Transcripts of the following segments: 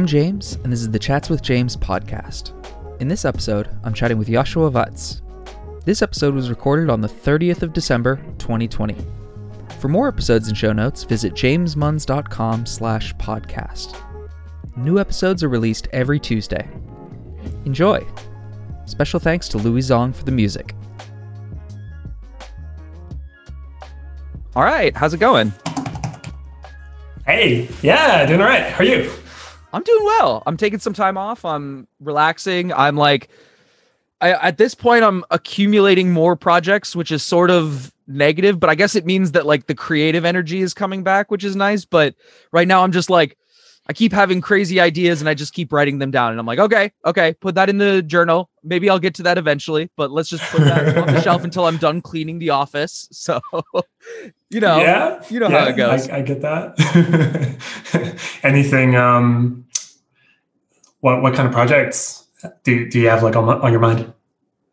I'm James, and this is the Chats with James podcast. In this episode, I'm chatting with Yoshua Wuyts. This episode was recorded on the 30th of December, 2020. For more episodes and show notes, visit jamesmunns.com slash podcast. New episodes are released every Tuesday. Enjoy! Special thanks to Louis Zong for the music. All right, how's it going? Hey, yeah, doing all right. How are you? I'm doing well. I'm taking some time off. I'm relaxing. I'm like, I, at this point, I'm accumulating more projects, which is sort of negative, but I guess it means that like the creative energy is coming back, which is nice. But right now, I'm just like, I keep having crazy ideas and I just keep writing them down. And I'm like, okay, okay, put that in the journal. Maybe I'll get to that eventually, but let's just put that on the shelf until I'm done cleaning the office. So, you know, yeah, you know yeah, how it goes. I, I get that. Anything? Um, what what kind of projects do do you have like on on your mind?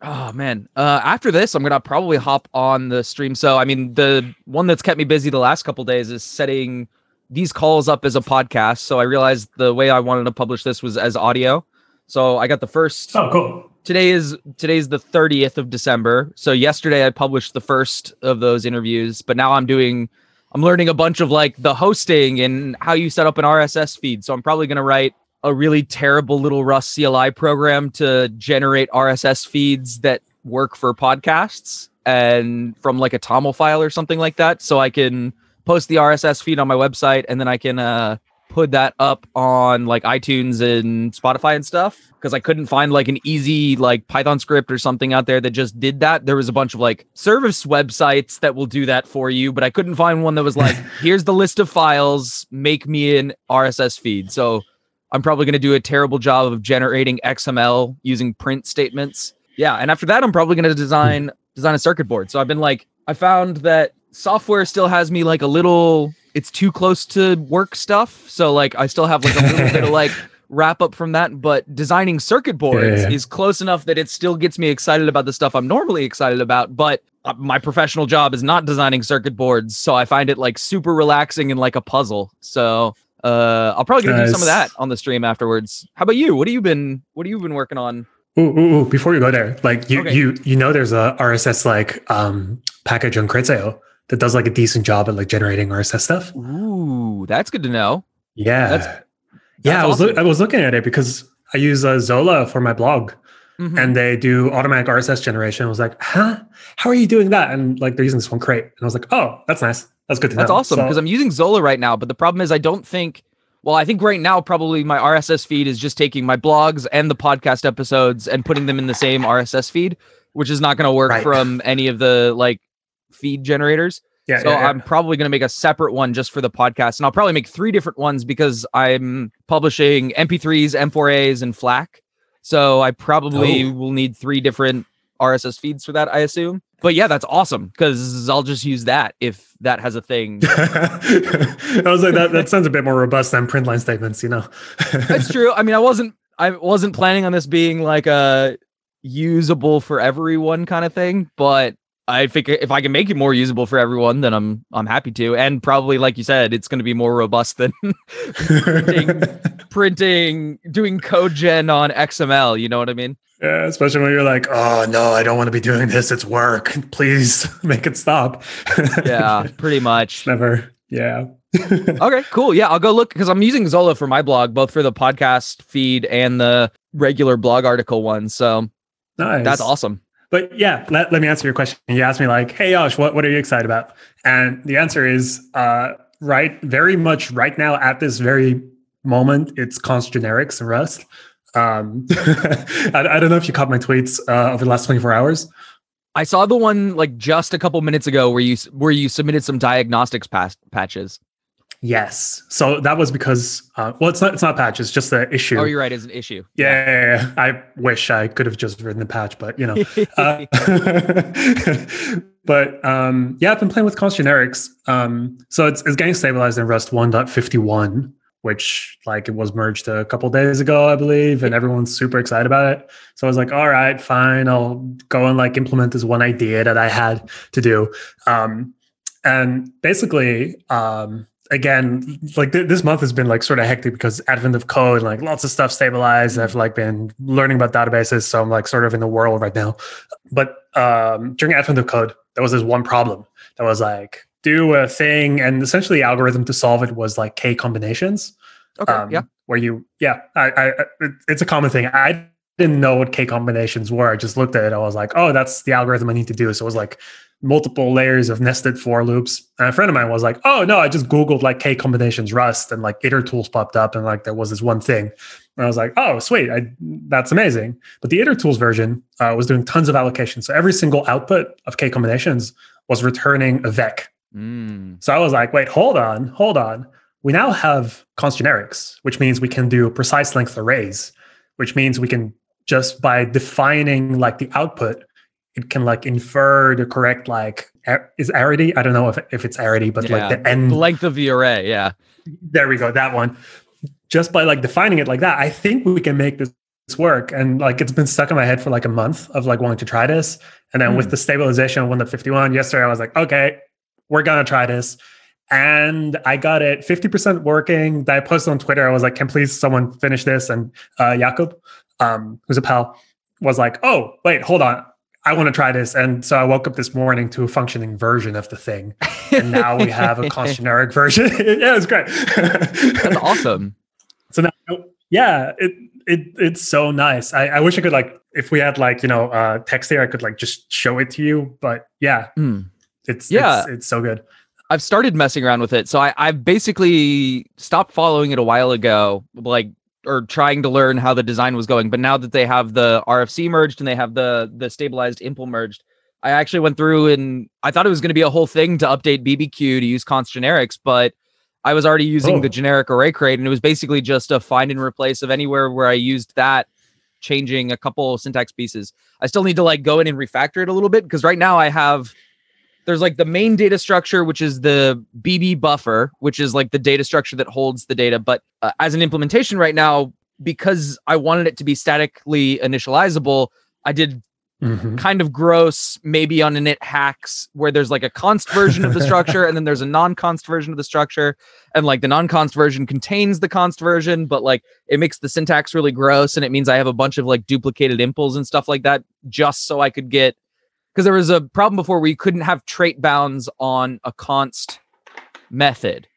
Oh man. Uh after this I'm gonna probably hop on the stream. So I mean the one that's kept me busy the last couple days is setting these calls up as a podcast. So I realized the way I wanted to publish this was as audio. So I got the first Oh, cool. today is today's the 30th of December. So yesterday I published the first of those interviews, but now I'm doing I'm learning a bunch of like the hosting and how you set up an RSS feed. So I'm probably going to write a really terrible little Rust CLI program to generate RSS feeds that work for podcasts and from like a TOML file or something like that so I can post the RSS feed on my website and then I can uh put that up on like iTunes and Spotify and stuff because I couldn't find like an easy like Python script or something out there that just did that. There was a bunch of like service websites that will do that for you, but I couldn't find one that was like, here's the list of files, make me an RSS feed. So I'm probably going to do a terrible job of generating XML using print statements. Yeah, and after that I'm probably going to design design a circuit board. So I've been like I found that software still has me like a little it's too close to work stuff. So like I still have like a little bit of like wrap up from that, but designing circuit boards yeah. is close enough that it still gets me excited about the stuff I'm normally excited about, but uh, my professional job is not designing circuit boards, so I find it like super relaxing and like a puzzle. So uh I'll probably gonna do some of that on the stream afterwards. How about you? What have you been what have you been working on? Ooh, ooh, ooh, before you go there, like you Okay. you you know there's a RSS like um package on crates.io that does like a decent job at like generating RSS stuff. Ooh, that's good to know. Yeah. That's- yeah, I was awesome. I was looking at it because I use uh, Zola for my blog. Mhm. and they do automatic RSS generation. I was like, huh? How are you doing that? And like they're using this one crate. And I was like, oh, that's nice. That's good to That's know. awesome So- because I'm using Zola right now, but the problem is I don't think. Well, I think right now probably my RSS feed is just taking my blogs and the podcast episodes and putting them in the same RSS feed, which is not going to work Right. from any of the like feed generators. yeah, so yeah, yeah. I'm probably going to make a separate one just for the podcast, and I'll probably make three different ones because I'm publishing MP3s, M4As, and FLAC. So I probably Oh. will need three different RSS feeds for that, I assume. But yeah, that's awesome because I'll just use that if that has a thing. I was like, that, that sounds a bit more robust than print line statements, you know? that's true. I mean, I wasn't I wasn't planning on this being like a usable for everyone kind of thing, but I figure if I can make it more usable for everyone, then I'm I'm happy to. And probably like you said, it's going to be more robust than printing, printing, doing code gen on XML, you know what I mean? yeah, especially when you're like, oh, no, I don't want to be doing this. It's work. Please make it stop. Yeah, pretty much. Never. Yeah. Okay, cool. Yeah, I'll go look because I'm using Zola for my blog, both for the podcast feed and the regular blog article one. So nice. that's awesome. But yeah, let, let me answer your question. You asked me like, hey Yosh, what, what are you excited about? And the answer is uh, right, very much right now at this very moment, it's const generics and Rust. Um, I, I don't know if you caught my tweets uh, over the last 24 hours. I saw the one like just a couple minutes ago where you where you submitted some diagnostics patches. Yes. So that was because, uh, well, it's not, it's not a patch. It's just the issue. Oh, you're right, it's an issue. yeah, yeah, yeah. I wish I could have just written the patch, but you know. Uh, but um, yeah, I've been playing with const generics. Um, so it's, it's getting stabilized in Rust 1.51, which like it was merged a couple days ago, I believe, and everyone's super excited about it. So I was like, all right, fine, I'll go and like implement this one idea that I had to do. Um, and basically, um, again, like th- this month has been like sort of hectic because advent of code, like lots of stuff stabilized. I've like been learning about databases, so I'm like sort of in the whirl right now. But um, during advent of code, there was this one problem that was like do a thing, and essentially the algorithm to solve it was like k combinations. Okay. Um, yeah. Where you, yeah, I, I, it's a common thing. I didn't know what k combinations were. I just looked at it. I was like, oh, that's the algorithm I need to do. So it was like multiple layers of nested for loops. And a friend of mine was like, "Oh no, I just googled like k combinations Rust, and like itertools popped up, and like there was this one thing." And I was like, "Oh, sweet, I, that's amazing." But the itertools version uh, was doing tons of allocations, so every single output of k combinations was returning a vec. Mm. So I was like, "Wait, hold on, hold on." We now have const generics, which means we can do precise length arrays, which means we can just by defining like the output it can like infer the correct like is arity. I don't know if, if it's arity, but yeah. like the end the length of the array. Yeah. There we go. That one. Just by like defining it like that, I think we can make this work. And like it's been stuck in my head for like a month of like wanting to try this. And then mm. with hmm. the stabilization of 1.51 yesterday, I was like, okay, we're gonna try this. And I got it 50% working. That I posted on Twitter. I was like, can please someone finish this? And uh Jakub, um, who's a pal, was like, oh, wait, hold on I want to try this. And so I woke up this morning to a functioning version of the thing. And now we have a const generic version. yeah, it's great. That's awesome. So now, yeah, it, it it's so nice. I, I wish I could like, if we had like, you know, uh, text here, I could like just show it to you. But yeah, mm. it's, yeah, it's, it's so good. I've started messing around with it. So I, I basically stopped following it a while ago, like or trying to learn how the design was going. But now that they have the RFC merged and they have the the stabilized impl merged, I actually went through and I thought it was going to be a whole thing to update BBQ to use const generics, but I was already using oh. the generic array crate, and it was basically just a find and replace of anywhere where I used that, changing a couple syntax pieces. I still need to like go in and refactor it a little bit because right now I have there's like the main data structure, which is the BB buffer, which is like the data structure that holds the data. But uh, as an implementation right now, because I wanted it to be statically initializable, I did mm-hmm. kind of gross, MaybeUninit hacks where there's like a const version of the structure and then there's a non-const version of the structure. And like the non-const version contains the const version, but like it makes the syntax really gross. And it means I have a bunch of like duplicated impls and stuff like that just so I could get because there was a problem before where you couldn't have trait bounds on a const method.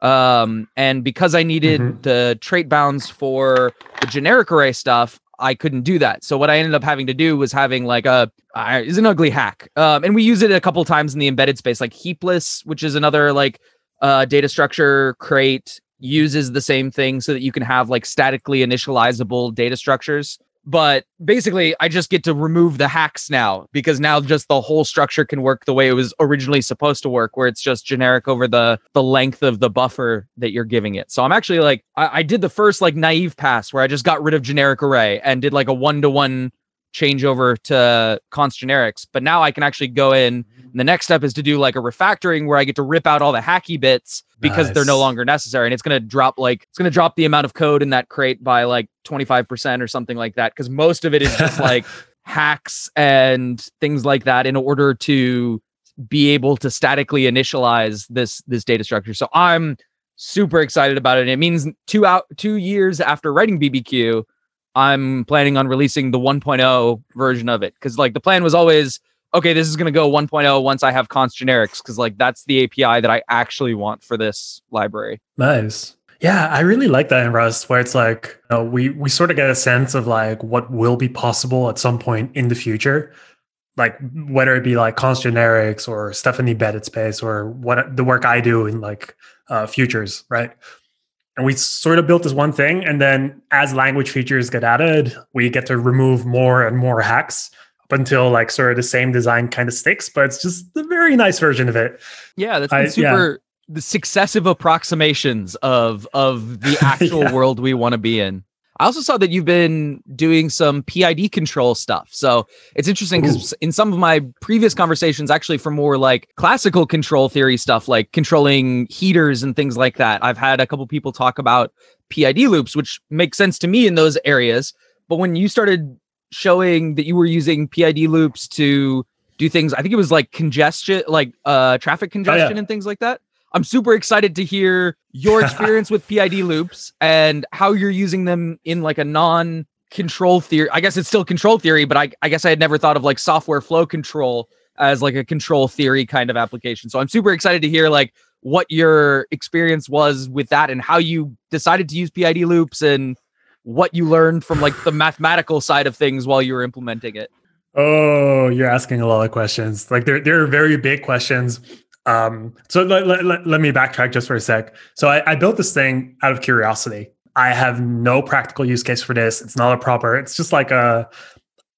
Um, and because I needed mm-hmm. the trait bounds for the generic array stuff, I couldn't do that. So what I ended up having to do was having like a uh, is an ugly hack. Um, and we use it a couple times in the embedded space, like heapless, which is another like uh, data structure crate uses the same thing so that you can have like statically initializable data structures but basically i just get to remove the hacks now because now just the whole structure can work the way it was originally supposed to work where it's just generic over the the length of the buffer that you're giving it. So i'm actually like i, I did the first like naive pass where i just got rid of generic array and did like a one-to-one change over to const generics but now i can actually go in and the next step is to do like a refactoring where I get to rip out all the hacky bits because nice. they're no longer necessary. And it's going to drop like, it's going to drop the amount of code in that crate by like 25% or something like that. Cause most of it is just like hacks and things like that in order to be able to statically initialize this, this data structure. So I'm super excited about it. It means two out, two years after writing BBQ, I'm planning on releasing the 1.0 version of it. Cause like the plan was always, okay, this is to go 1.0 once I have const generics because like that's the API that I actually want for this library. Nice. Yeah, I really like that in Rust, where it's like you know, we we sort of get a sense of like what will be possible at some point in the future, like whether it be like const generics or stuff in the embedded space or what the work I do in like uh, futures, right? And we sort of built this one thing, and then as language features get added, we get to remove more and more hacks up until like sort of the same design kind of sticks, but it's just a very nice version of it. Yeah, that's I, super. Yeah. The successive approximations of of the actual yeah. world we want to be in. I also saw that you've been doing some PID control stuff. So it's interesting because in some of my previous conversations, actually for more like classical control theory stuff, like controlling heaters and things like that, I've had a couple people talk about PID loops, which makes sense to me in those areas. But when you started showing that you were using PID loops to do things. I think it was like congestion, like uh traffic congestion oh, yeah. and things like that. I'm super excited to hear your experience with PID loops and how you're using them in like a non control theory. I guess it's still control theory, but I, I guess I had never thought of like software flow control as like a control theory kind of application. So I'm super excited to hear like what your experience was with that and how you decided to use PID loops and what you learned from like the mathematical side of things while you were implementing it. Oh, you're asking a lot of questions. Like there, there are very big questions. Um, so let, let, let, me backtrack just for a sec. So I, I built this thing out of curiosity. I have no practical use case for this. It's not a proper. It's just like a.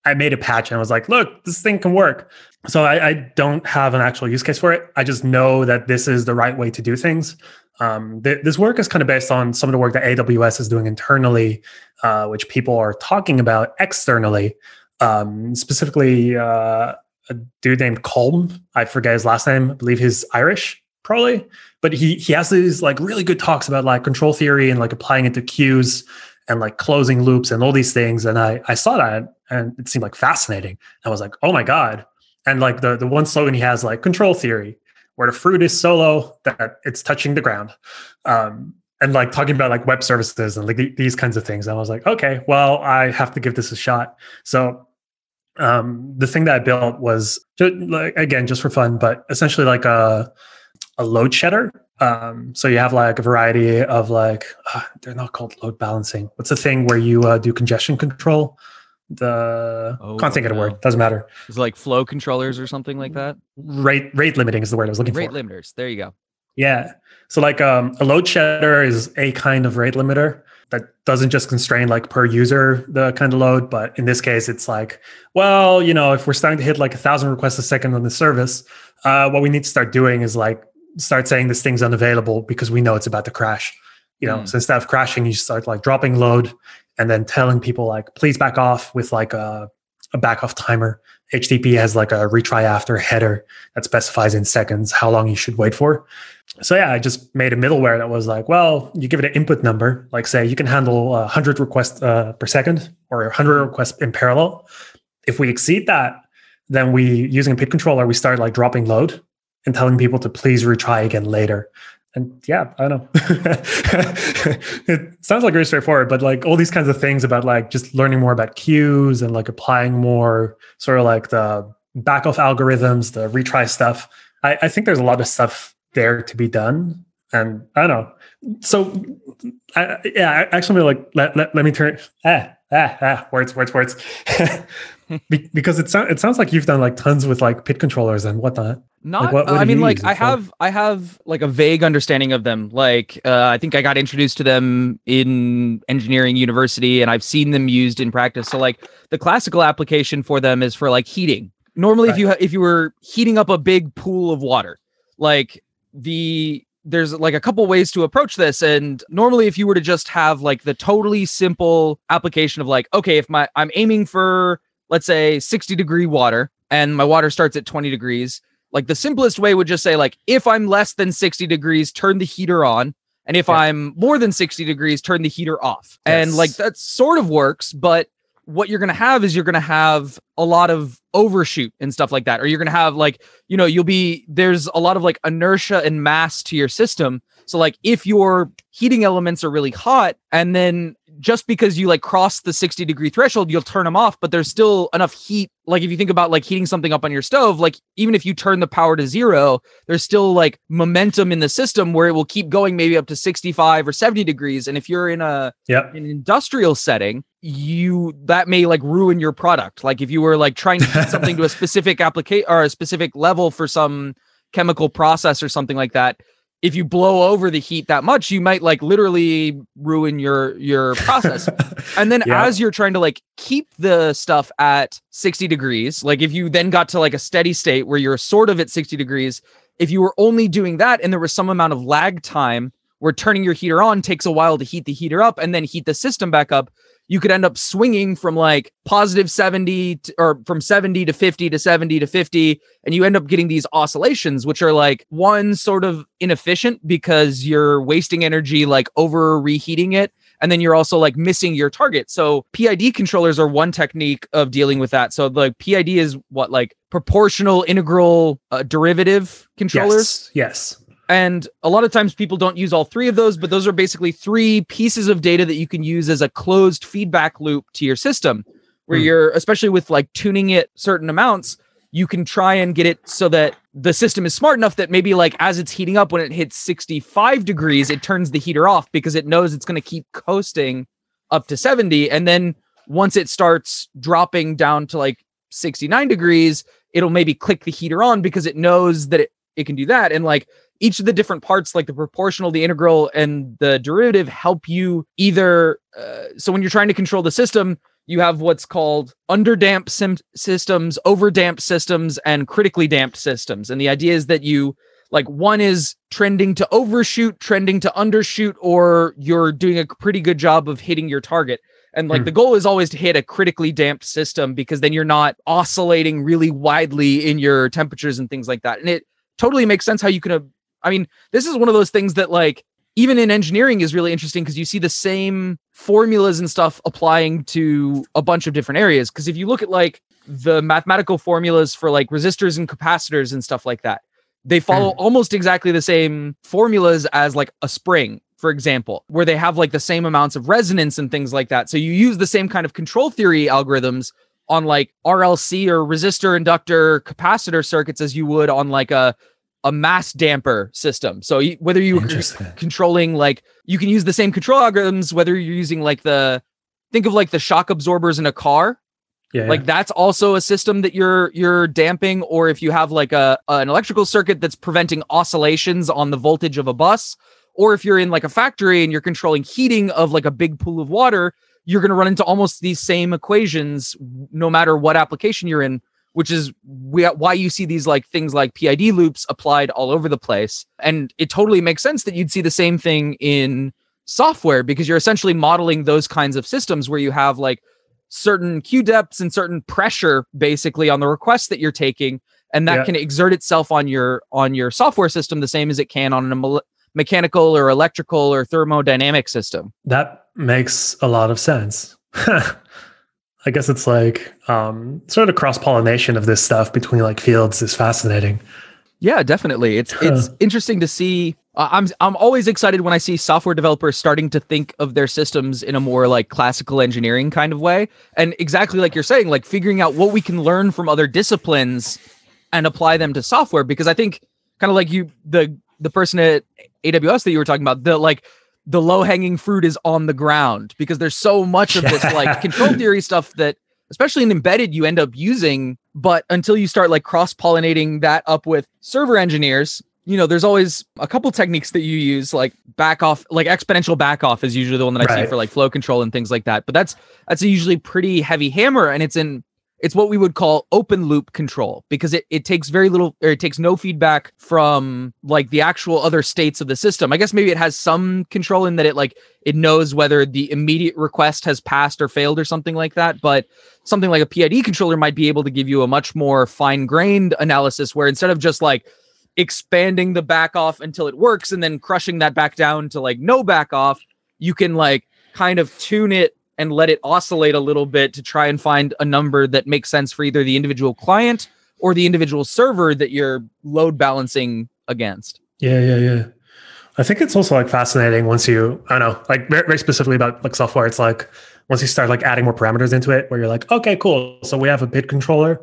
I made a patch and I was like, look, this thing can work. So I, I don't have an actual use case for it. I just know that this is the right way to do things. Um, th- this work is kind of based on some of the work that AWS is doing internally, uh, which people are talking about externally. Um, specifically, uh, a dude named Colm. I forget his last name. I believe he's Irish, probably. But he he has these like really good talks about like control theory and like applying it to queues and like closing loops and all these things. And I I saw that and it seemed like fascinating. I was like, oh my god. And like the the one slogan he has like control theory, where the fruit is so low that it's touching the ground. Um, and like talking about like web services and like these kinds of things. And I was like, okay, well, I have to give this a shot. So um, the thing that I built was just, like, again just for fun, but essentially like a a load shedder. Um, so you have like a variety of like uh, they're not called load balancing. What's the thing where you uh, do congestion control? The oh, can't think of the word. Doesn't matter. It's like flow controllers or something like that. Rate rate limiting is the word I was looking rate for. Rate limiters. There you go. Yeah. So like um, a load shedder is a kind of rate limiter that doesn't just constrain like per user the kind of load, but in this case, it's like, well, you know, if we're starting to hit like a thousand requests a second on the service, uh, what we need to start doing is like start saying this thing's unavailable because we know it's about to crash. You know, mm. so instead of crashing, you start like dropping load and then telling people like, please back off with like a, a back off timer. HTTP has like a retry after header that specifies in seconds how long you should wait for so yeah, I just made a middleware that was like, well, you give it an input number, like say you can handle 100 requests uh, per second or 100 requests in parallel. If we exceed that, then we using a PID controller, we start like dropping load and telling people to please retry again later. And yeah, I don't know. it sounds like very straightforward, but like all these kinds of things about like just learning more about queues and like applying more sort of like the back off algorithms, the retry stuff. I, I think there's a lot of stuff there to be done. And I don't know. So, I, yeah, actually, like let, let, let me turn. Ah, ah, ah, words, words, words. be, because it sounds it sounds like you've done like tons with like PID controllers and whatnot. Not, like, what, what I mean, like I have, I have like a vague understanding of them. Like, uh, I think I got introduced to them in engineering university, and I've seen them used in practice. So, like, the classical application for them is for like heating. Normally, right. if you if you were heating up a big pool of water, like the there's like a couple ways to approach this and normally if you were to just have like the totally simple application of like okay if my i'm aiming for let's say 60 degree water and my water starts at 20 degrees like the simplest way would just say like if i'm less than 60 degrees turn the heater on and if yeah. i'm more than 60 degrees turn the heater off yes. and like that sort of works but what you're going to have is you're going to have a lot of overshoot and stuff like that or you're going to have like you know you'll be there's a lot of like inertia and mass to your system so like if your heating elements are really hot and then just because you like cross the 60 degree threshold, you'll turn them off, but there's still enough heat. Like if you think about like heating something up on your stove, like even if you turn the power to zero, there's still like momentum in the system where it will keep going maybe up to 65 or 70 degrees. And if you're in a yep. an industrial setting, you that may like ruin your product. Like if you were like trying to heat something to a specific application or a specific level for some chemical process or something like that, if you blow over the heat that much you might like literally ruin your your process and then yeah. as you're trying to like keep the stuff at 60 degrees like if you then got to like a steady state where you're sort of at 60 degrees if you were only doing that and there was some amount of lag time where turning your heater on takes a while to heat the heater up and then heat the system back up you could end up swinging from like positive 70 to, or from 70 to 50 to 70 to 50 and you end up getting these oscillations which are like one sort of inefficient because you're wasting energy like over reheating it and then you're also like missing your target. So PID controllers are one technique of dealing with that. So like PID is what like proportional integral uh, derivative controllers? Yes yes And a lot of times people don't use all three of those, but those are basically three pieces of data that you can use as a closed feedback loop to your system, where Hmm. you're, especially with like tuning it certain amounts, you can try and get it so that the system is smart enough that maybe like as it's heating up, when it hits 65 degrees, it turns the heater off because it knows it's going to keep coasting up to 70. And then once it starts dropping down to like 69 degrees, it'll maybe click the heater on because it knows that it, it can do that. And like each of the different parts, like the proportional, the integral, and the derivative, help you either. Uh, so when you're trying to control the system, you have what's called underdamped sim- systems, overdamped systems, and critically damped systems. And the idea is that you like one is trending to overshoot, trending to undershoot, or you're doing a pretty good job of hitting your target. And like Hmm. the goal is always to hit a critically damped system because then you're not oscillating really widely in your temperatures and things like that. And it totally makes sense how you can. I mean, this is one of those things that like even in engineering is really interesting because you see the same formulas and stuff applying to a bunch of different areas. Because if you look at like the mathematical formulas for like resistors and capacitors and stuff like that, they follow hmm. almost exactly the same formulas as like a spring, for example, where they have like the same amounts of resonance and things like that. So you use the same kind of control theory algorithms on like RLC or resistor, inductor, capacitor circuits as you would on like a a mass damper system. So you, whether you Interesting. controlling like you can use the same control algorithms whether you're using like the think of like the shock absorbers in a car Yeah. like that's also a system that you're you're damping or if you have like a an electrical circuit that's preventing oscillations on the voltage of a bus or if you're in like a factory and you're controlling heating of like a big pool of water you're going to run into almost these same equations no matter what application you're in which is why you see these like things like PID loops applied all over the place. And it totally makes sense that you'd see the same thing in software because you're essentially modeling those kinds of systems where you have like certain queue depths and certain pressure basically on the requests that you're taking and that Yeah. can exert itself on your on your software system the same as it can on a mechanical or electrical or thermodynamic system. That makes a lot of sense. I guess it's like um, sort of cross pollination of this stuff between like fields is fascinating. Yeah, definitely. It's it's interesting to see. Uh, I'm I'm always excited when I see software developers starting to think of their systems in a more like classical engineering kind of way, and exactly like you're saying, like figuring out what we can learn from other disciplines and apply them to software. Because I think kind of like you, the the person at AWS that you were talking about, the like the low hanging fruit is on the ground because there's so much of this like control theory stuff that especially in embedded you end up using but until you start like cross pollinating that up with server engineers you know there's always a couple techniques that you use like back off like exponential back off is usually the one that i see for like flow control and things like that but that's that's usually pretty heavy hammer and it's in it's what we would call open loop control because it, it takes very little or it takes no feedback from like the actual other states of the system. I guess maybe it has some control in that it like it knows whether the immediate request has passed or failed or something like that but something like a pid controller might be able to give you a much more fine grained analysis where instead of just like expanding the back off until it works and then crushing that back down to like no back off you can like kind of tune it and let it oscillate a little bit to try and find a number that makes sense for either the individual client or the individual server that you're load balancing against. Yeah, yeah, yeah. I think it's also like fascinating once you, I don't know, like very, very specifically about like software. It's like once you start like adding more parameters into it, where you're like, okay, cool. So we have a PID controller,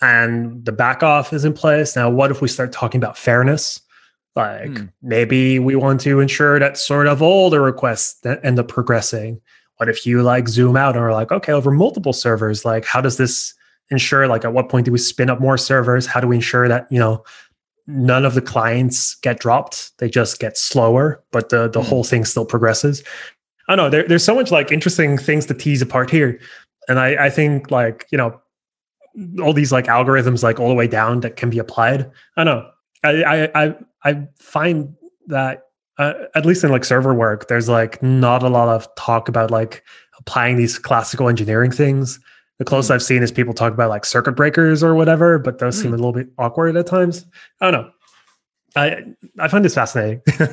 and the back off is in place. Now, what if we start talking about fairness? Like Hmm. maybe we want to ensure that sort of all the requests that end up progressing. What if you like zoom out and are like, okay, over multiple servers, like how does this ensure? Like at what point do we spin up more servers? How do we ensure that you know none of the clients get dropped? They just get slower, but the the Hmm. whole thing still progresses. I don't know there, there's so much like interesting things to tease apart here, and I I think like you know all these like algorithms like all the way down that can be applied. I don't know. I I I, I find that uh, at least in like server work, there's like not a lot of talk about like applying these classical engineering things. The closest I've seen is people talk about like circuit breakers or whatever, but those seem a little bit awkward at times. I don't know. I I find this fascinating. I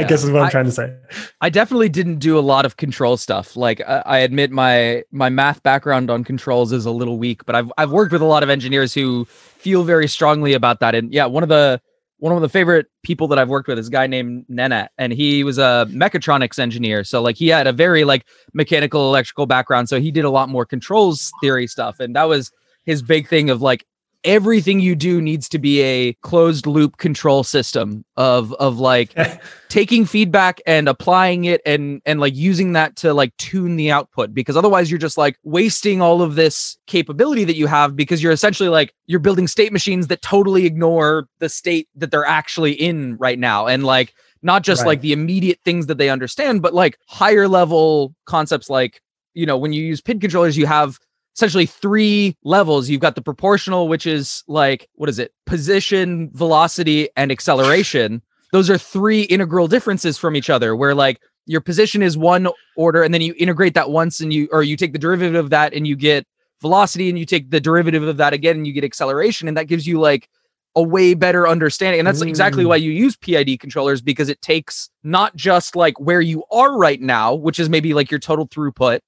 Yeah. guess is what I'm I- trying to say. I definitely didn't do a lot of control stuff. Like I, I admit my my math background on controls is a little weak, but I've I've worked with a lot of engineers who feel very strongly about that. And yeah, one of the one of the favorite people that I've worked with is a guy named Nena, and he was a mechatronics engineer. So like he had a very like mechanical electrical background. So he did a lot more controls theory stuff. And that was his big thing of like everything you do needs to be a closed loop control system of of like taking feedback and applying it and and like using that to like tune the output because otherwise you're just like wasting all of this capability that you have because you're essentially like you're building state machines that totally ignore the state that they're actually in right now and like not just right. like the immediate things that they understand but like higher level concepts like you know when you use PID controllers you have essentially three levels. You've got the proportional, which is like, what is it? Position, velocity, and acceleration. Those are three integral differences from each other, where like your position is one order, and then you integrate that once and you, or you take the derivative of that and you get velocity, and you take the derivative of that again and you get acceleration. And that gives you like a way better understanding. And that's exactly hmm. why you use PID controllers because it takes not just like where you are right now, which is maybe like your total throughput,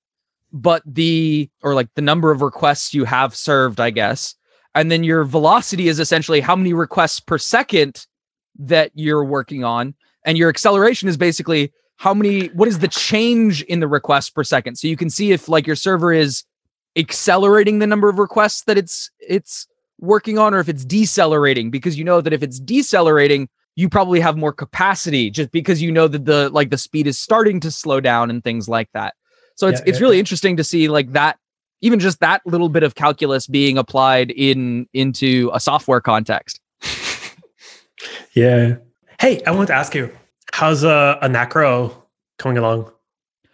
but the or like the number of requests you have served, I guess. And then your velocity is essentially how many requests per second that you're working on. And your acceleration is basically how many, what is the change in the requests per second? So you can see if like your server is accelerating the number of requests that it's it's working on or if it's decelerating because you know that if it's decelerating you probably have more capacity just because you know that the like the speed is starting to slow down and things like that so it's yeah, it's yeah, really yeah. interesting to see like that even just that little bit of calculus being applied in into a software context. yeah. Hey, I want to ask you, how's uh, Anachro coming along,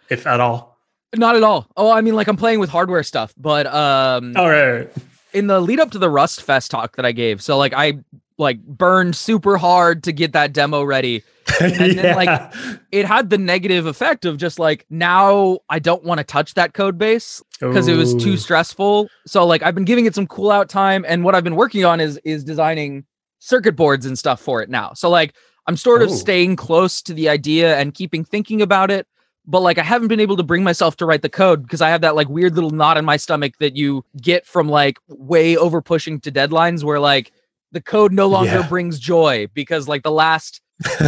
if at all? Not at all. Oh, I mean, like I'm playing with hardware stuff, but um, all right. In the lead up to the Rust Fest talk that I gave, so like I like burned super hard to get that demo ready and yeah. then like it had the negative effect of just like now I don't want to touch that code base because it was too stressful. So like I've been giving it some cool out time and what I've been working on is is designing circuit boards and stuff for it now. So like I'm sort of oh. staying close to the idea and keeping thinking about it but like I haven't been able to bring myself to write the code because I have that like weird little knot in my stomach that you get from like way over pushing to deadlines where like the code no longer yeah. brings joy because like the last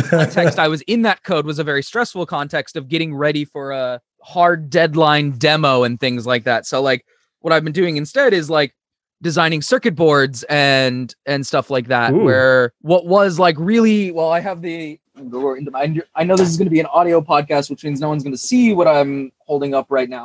context I was in that code was a very stressful context of getting ready for a hard deadline demo and things like that. So like what I've been doing instead is like designing circuit boards and and stuff like that Ooh. where what was like really well I have the I know this is going to be an audio podcast which means no one's going to see what I'm holding up right now.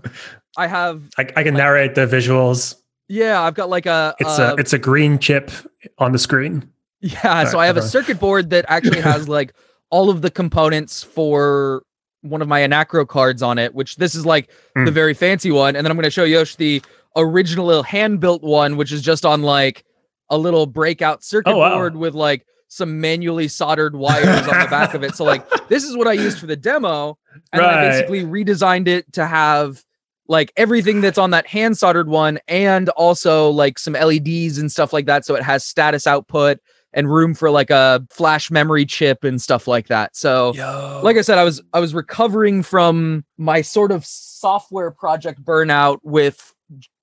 I have I, I can like, narrate the visuals. Yeah, I've got like a it's a, a it's a green chip on the screen. Yeah, so I have a circuit board that actually has like all of the components for one of my Anachro cards on it, which this is like mm. the hmm. very fancy one. And then I'm going to show Yosh the original little hand built one, which is just on like a little breakout circuit oh, wow. board with like some manually soldered wires on the back of it. So like this is what I used for the demo. And right. I basically redesigned it to have like everything that's on that hand soldered one and also like some LEDs and stuff like that. So it has status output and room for like a flash memory chip and stuff like that. So Yo. like I said, I was I was recovering from my sort of software project burnout with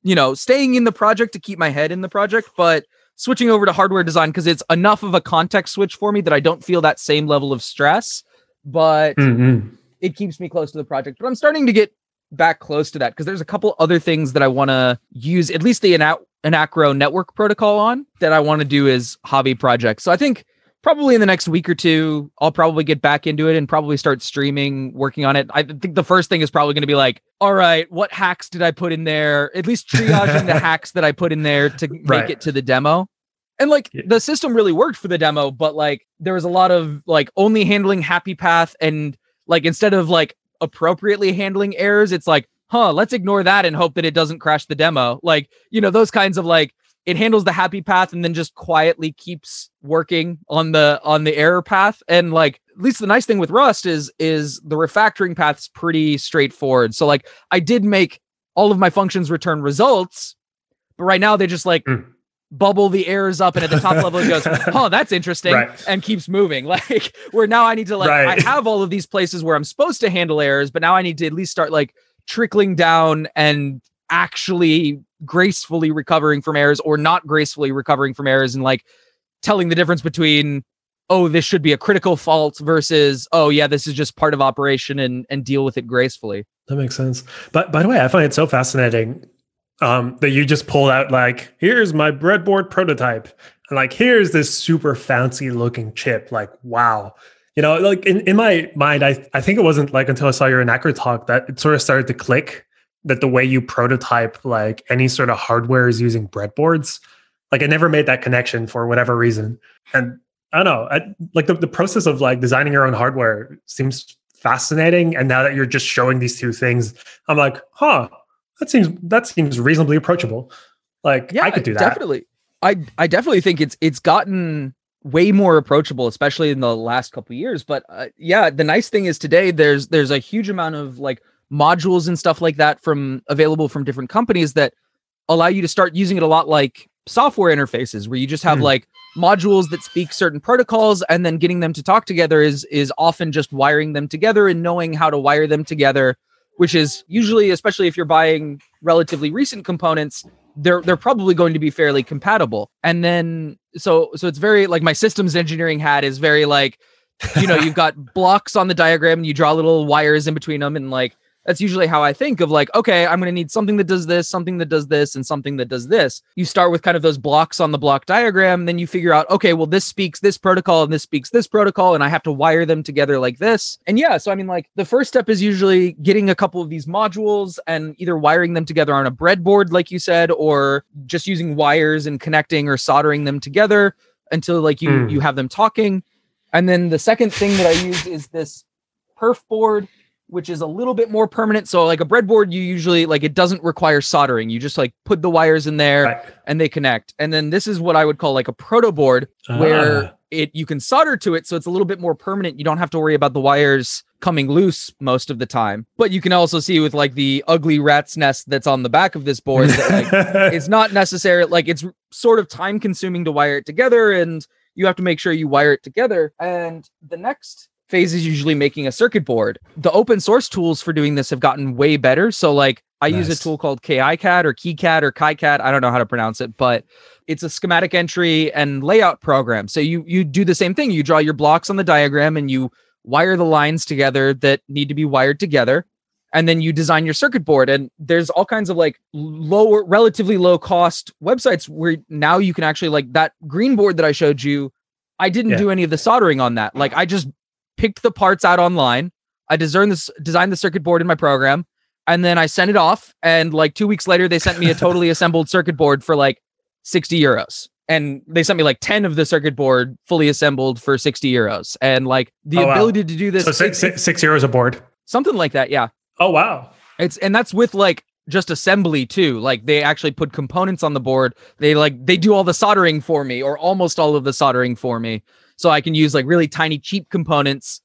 you know staying in the project to keep my head in the project, but switching over to hardware design because it's enough of a context switch for me that I don't feel that same level of stress, but mm-hmm. it keeps me close to the project. But I'm starting to get back close to that because there's a couple other things that I want to use at least the Anachro network protocol on that I want to do as hobby projects. So I think probably in the next week or two, I'll probably get back into it and probably start streaming, working on it. I think the first thing is probably going to be like, all right, what hacks did I put in there? At least triaging the hacks that I put in there to make right. it to the demo. And like yeah. the system really worked for the demo, but like there was a lot of like only handling happy path and like instead of like appropriately handling errors, it's like, huh, let's ignore that and hope that it doesn't crash the demo. Like, you know, those kinds of like it handles the happy path and then just quietly keeps working on the on the error path and like at least the nice thing with rust is is the refactoring path is pretty straightforward so like i did make all of my functions return results but right now they just like mm. bubble the errors up and at the top level it goes oh that's interesting right. and keeps moving like where now i need to like right. i have all of these places where i'm supposed to handle errors but now i need to at least start like trickling down and actually gracefully recovering from errors or not gracefully recovering from errors and like telling the difference between oh this should be a critical fault versus oh yeah this is just part of operation and and deal with it gracefully. That makes sense. But by the way i find it so fascinating um, that you just pulled out like here's my breadboard prototype and like here's this super fancy looking chip like wow you know like in, in my mind I, I think it wasn't like until i saw your Anachro talk that it sort of started to click that the way you prototype like any sort of hardware is using breadboards. Like i never made that connection for whatever reason. And i don't know I, like the, the process of like designing your own hardware seems fascinating. And now that you're just showing these two things i'm like huh that seems that seems reasonably approachable. Like yeah, i could do that. definitely. I i definitely think it's it's gotten way more approachable especially in the last couple years but uh, yeah the nice thing is today there's there's a huge amount of like modules and stuff like that from available from different companies that allow you to start using it a lot like software interfaces where you just have mm. like modules that speak certain protocols and then getting them to talk together is is often just wiring them together and knowing how to wire them together which is usually especially if you're buying relatively recent components they're they're probably going to be fairly compatible and then so so it's very like my systems engineering hat is very like you know you've got blocks on the diagram and you draw little wires in between them and like that's usually how I think of like, okay, I'm going to need something that does this, something that does this, and something that does this. You start with kind of those blocks on the block diagram, then you figure out, okay, well, this speaks this protocol and this speaks this protocol, and I have to wire them together like this. And yeah, so I mean, like the first step is usually getting a couple of these modules and either wiring them together on a breadboard, like you said, or just using wires and connecting or soldering them together until like you mm. you have them talking. And then the second thing that I use is this perf board which is a little bit more permanent. So like a breadboard, you usually like it doesn't require soldering. You just like put the wires in there right. and they connect. And then this is what I would call like a proto board uh. where it you can solder to it so it's a little bit more permanent. You don't have to worry about the wires coming loose most of the time. But you can also see with like the ugly rat's nest that's on the back of this board that like it's not necessary like it's sort of time consuming to wire it together and you have to make sure you wire it together. And the next phase is usually making a circuit board. The open source tools for doing this have gotten way better. So like I nice. use a tool called KiCad or KiCad or KiCad. I don't know how to pronounce it, but it's a schematic entry and layout program. So you you do the same thing. You draw your blocks on the diagram and you wire the lines together that need to be wired together. And then you design your circuit board. And there's all kinds of like lower, relatively low cost websites where now you can actually like that green board that I showed you. I didn't yeah. do any of the soldering on that. Like I just picked the parts out online. I designed this designed the circuit board in my program, and then I sent it off. And like two weeks later, they sent me a totally assembled circuit board for like 60 euros. And they sent me like 10 of the circuit board fully assembled for 60 euros. And like the oh, ability wow. to do this. So six, six, six euros a board. Something like that. Yeah. Oh, wow. It's, and that's with like just assembly too. Like they actually put components on the board. They like, they do all the soldering for me or almost all of the soldering for me so I can use like really tiny cheap components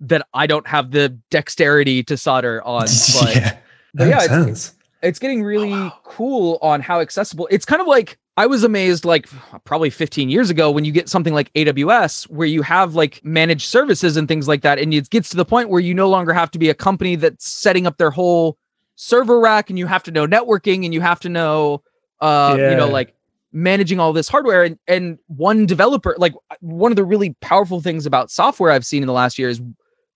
that I don't have the dexterity to solder on. But yeah, but yeah it's, it's, getting really oh, wow. cool on how accessible. It's kind of like I was amazed like probably 15 years ago when you get something like AWS where you have like managed services and things like that and it gets to the point where you no longer have to be a company that's setting up their whole server rack and you have to know networking and you have to know uh yeah. you know like managing all this hardware and and one developer like one of the really powerful things about software I've seen in the last year is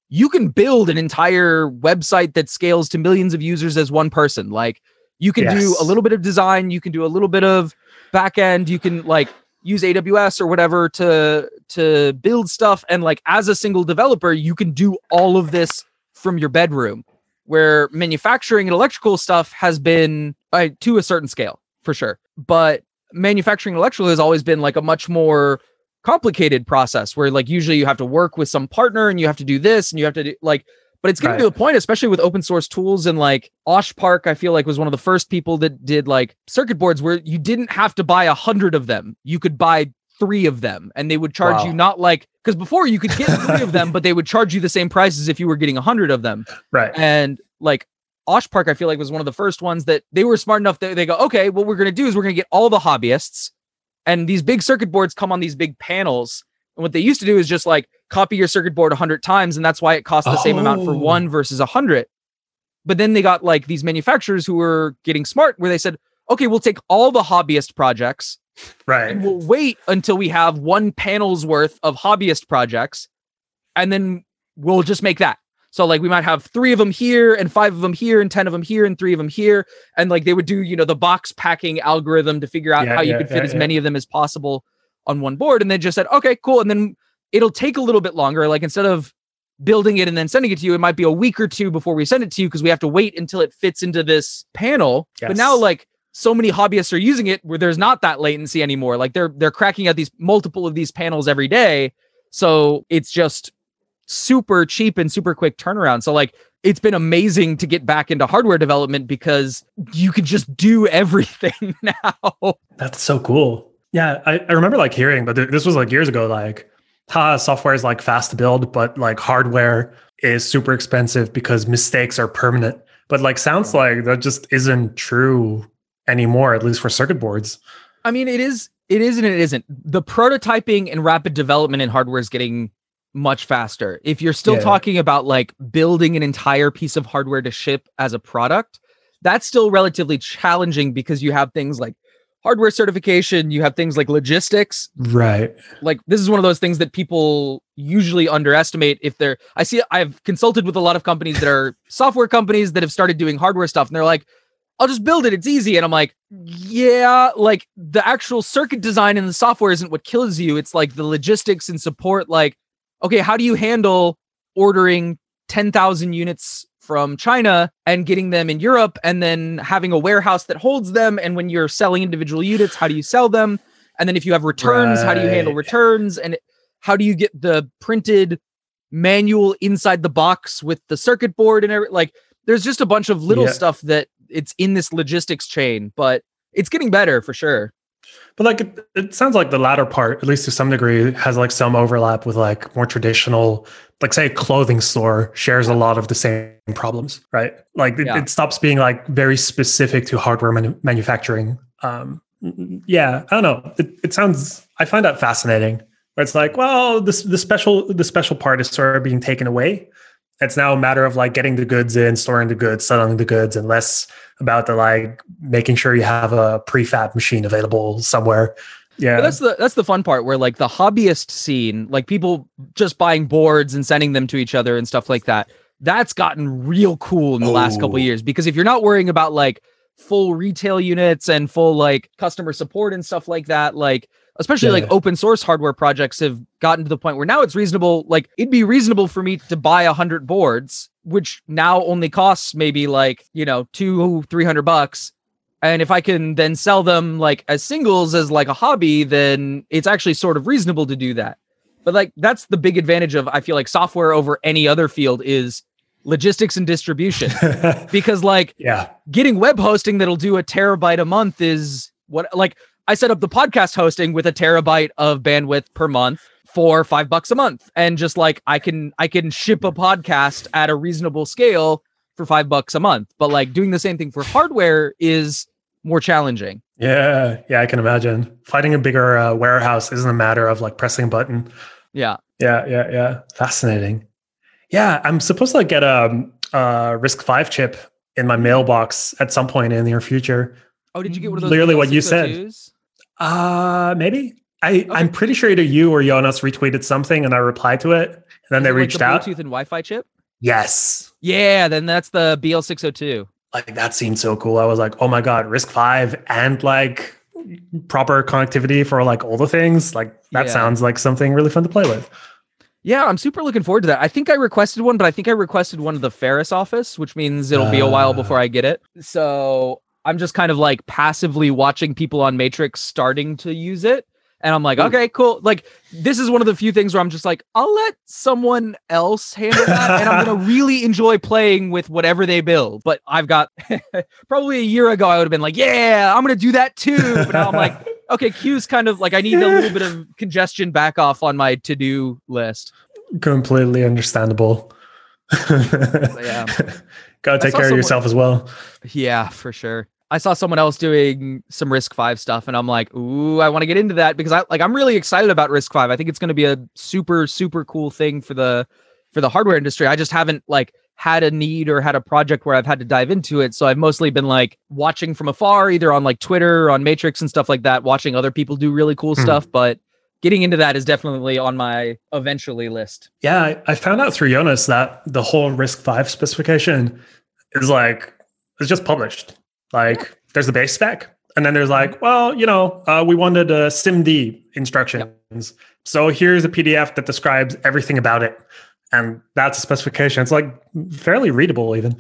you can build an entire website that scales to millions of users as one person like you can yes. do a little bit of design you can do a little bit of back end you can like use AWS or whatever to to build stuff and like as a single developer you can do all of this from your bedroom where manufacturing and electrical stuff has been uh, to a certain scale for sure but manufacturing electrical has always been like a much more complicated process where like usually you have to work with some partner and you have to do this and you have to do like but it's getting right. to the point especially with open source tools and like OSH Park I feel like was one of the first people that did like circuit boards where you didn't have to buy a hundred of them you could buy three of them and they would charge wow. you not like because before you could get three of them but they would charge you the same price as if you were getting a hundred of them right and like OSH Park, I feel like, was one of the first ones that they were smart enough that they go, okay, what we're going to do is we're going to get all the hobbyists. And these big circuit boards come on these big panels. And what they used to do is just like copy your circuit board 100 times. And that's why it costs the oh. same amount for oh. one versus a 100. But then they got like these manufacturers who were getting smart where they said, okay, we'll take all the hobbyist projects Right. and we'll wait until we have one panel's worth of hobbyist projects and then we'll just make that so like we might have three of them here and five of them here and 10 of them here and three of them here. And like they would do you know the box packing algorithm to figure out Yeah, how you yeah, could fit yeah, as many of them as possible on one board. And then just said okay cool. And then it'll take a little bit longer. Like instead of building it and then sending it to you it might be a week or two before we send it to you because we have to wait until it fits into this panel. But now like so many hobbyists are using it where there's not that latency anymore. Like they're they're cracking out these multiple of these panels every day. So it's just super cheap and super quick turnaround so like it's been amazing to get back into hardware development because you can just do everything now That's so cool. Yeah, I, I remember like hearing, but th- this was like years ago. Like, ha, software is like fast to build, but like hardware is super expensive because mistakes are permanent. But like, sounds like that just isn't true anymore, at least for circuit boards. I mean, it is, it is, and it isn't. The prototyping and rapid development in hardware is getting much faster. If you're still Yeah. talking about like building an entire piece of hardware to ship as a product, that's still relatively challenging because you have things like hardware certification, you have things like logistics. Right. Like this is one of those things that people usually underestimate if they're I see I've consulted with a lot of companies that are software companies that have started doing hardware stuff and they're like I'll just build it. It's easy. And I'm like, yeah, like the actual circuit design and the software isn't what kills you. It's like the logistics and support. Like, okay, how do you handle ordering 10,000 units from China and getting them in Europe and then having a warehouse that holds them? And when you're selling individual units, how do you sell them? And then if you have returns, how do you handle returns? And how do you get the printed manual inside the box with the circuit board and every like there's just a bunch of little Yeah. stuff that it's in this logistics chain, but it's getting better for sure. But like, it, it sounds like the latter part, at least to some degree, has like some overlap with like more traditional, like say a clothing store shares a lot of the same problems, right? Like it, Yeah. it stops being like very specific to hardware manu- manufacturing. Um, yeah, I don't know. It, it sounds. I find that fascinating. Where it's like, well, this the special the special part is sort of being taken away. It's now a matter of like getting the goods in, storing the goods, selling the goods, and less about the like making sure you have a prefab machine available somewhere. Yeah, But that's the that's the fun part where like the hobbyist scene, like people just buying boards and sending them to each other and stuff like that. That's gotten real cool in the last couple Oh. years because if you're not worrying about like full retail units and full like customer support and stuff like that, like especially like open source hardware projects have gotten to the point where now it's reasonable. Like it'd be reasonable for me to buy a hundred boards, which now only costs maybe like you know two three hundred bucks. And if I can then sell them like as singles as like a hobby, then it's actually sort of reasonable to do that. But like that's the big advantage of I feel like software over any other field is logistics and distribution. because like yeah, getting web hosting that'll do a terabyte a month is what like I set up the podcast hosting with a terabyte of bandwidth per month for five bucks a month. And just like I can I can ship a podcast at a reasonable scale for five bucks a month. But like doing the same thing for hardware is more challenging. yeah, yeah. I can imagine finding a bigger uh, warehouse isn't a matter of like pressing a button. Yeah. Yeah, yeah, yeah. Fascinating. Yeah, I'm supposed to like get a, a RISC-V chip in my mailbox at some point in the near future. Oh, did you get one of those? Literally what you said. BL602s? Uh maybe. I, I'm pretty sure either you or Jonas retweeted something and I replied to it. And then Is they it like reached the out. Bluetooth and Wi-Fi chip. Yes. Yeah, then that's the BL602. Like that seemed so cool. I was like, oh my God, RISC-V and like proper connectivity for like all the things. Like that Yeah. sounds like something really fun to play with. Yeah, I'm super looking forward to that. I think I requested one, but I think I requested one of the Ferrous office, which means it'll be a while Ah. before I get it. So I'm just kind of like passively watching people on Matrix starting to use it. And I'm like, Ooh. okay, cool. Like, this is one of the few things where I'm just like, I'll let someone else handle that. and I'm going to really enjoy playing with whatever they build. But I've got probably a year ago, I would have been like, yeah, I'm going to do that too. But now I'm like, okay, Q's kind of like, I need a little bit of congestion back off on my to do list. completely understandable. yeah. Gotta take care of yourself as well. Yeah, for sure. I saw someone else doing some RISC-V stuff and I'm like, "Ooh, I want to get into that because I like I'm really excited about RISC-V. I think it's going to be a super super cool thing for the for the hardware industry. I just haven't like had a need or had a project where I've had to dive into it. So I've mostly been like watching from afar, either on like Twitter, or on Matrix and stuff like that, watching other people do really cool Hmm. stuff. But getting into that is definitely on my eventually list. Yeah, I, I found out through Jonas that the whole RISC-V specification is like it's just published. Like there's the base spec, and then there's like, well, you know, uh, we wanted a SIMD instructions, so here's a PDF that describes everything about it, and that's a specification. It's like fairly readable even,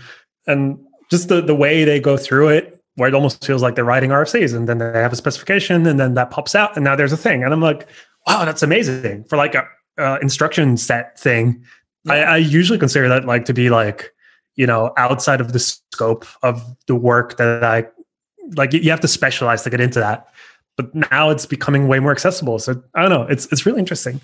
and just the the way they go through it, where it almost feels like they're writing RFCs, and then they have a specification, and then that pops out, and now there's a thing, and I'm like, wow, that's amazing for like a uh, instruction set thing. I, I usually consider that like to be like you know outside of the scope of the work that I like. You have to specialize to get into that, but now it's becoming way more accessible. So I don't know. It's it's really interesting.